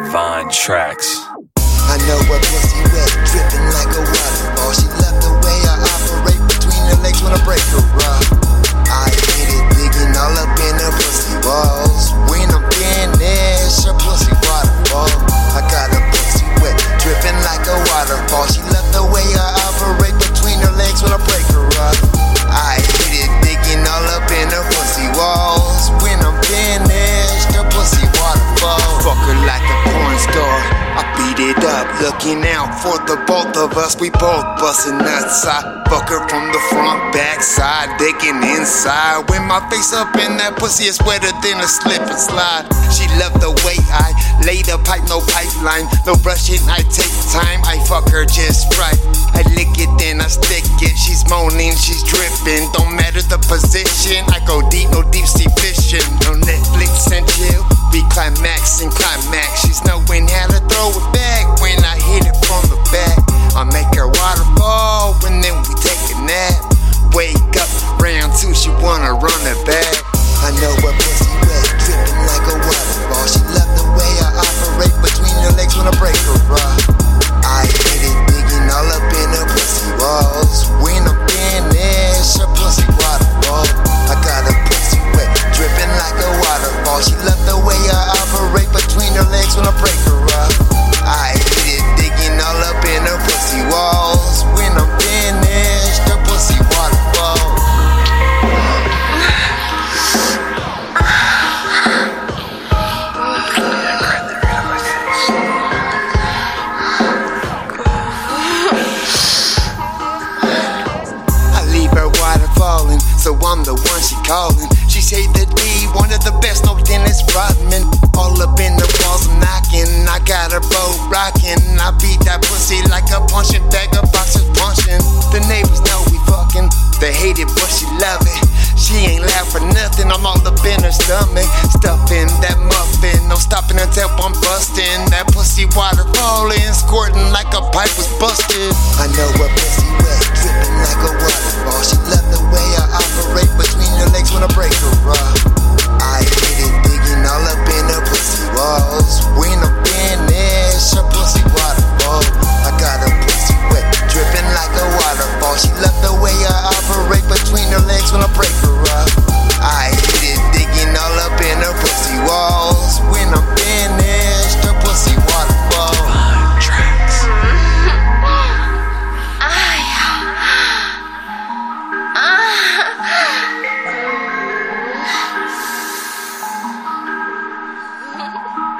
Vine Tracks. I know pussy wet, dripping like a waterfall. She the way I operate between her legs when I break her. I it, digging all up in her pussy walls. When I'm finished, her pussy waterfall. I got her pussy wet, dripping like a waterfall. Up, looking out for the both of us. We both bustin' nuts. I fuck her from the front, back, side, digging inside. When my face up in that pussy is wetter than a slip and slide. She love the way I lay the pipe, no pipeline, no brushing. I take time, I fuck her just right. I lick it, then I stick it. She's moaning, she's dripping. Don't matter the position. I go deep, no deep sea fishing. No Netflix and chill. We climax and climax. She's knowing how to throw it back so I'm the one she calling. She say that we one of the best, no Dennis Rodman. All up in the walls, I'm knocking. I got her boat rocking. I beat that pussy like a punching bag of boxes punching. The neighbors know we fucking. They hate it, but she love it. She ain't laugh for nothing. I'm all up in her stomach, stuffing that muffin. No stopping until I'm busting. That pussy water falling, squirting like a pipe was busted. I know what pussy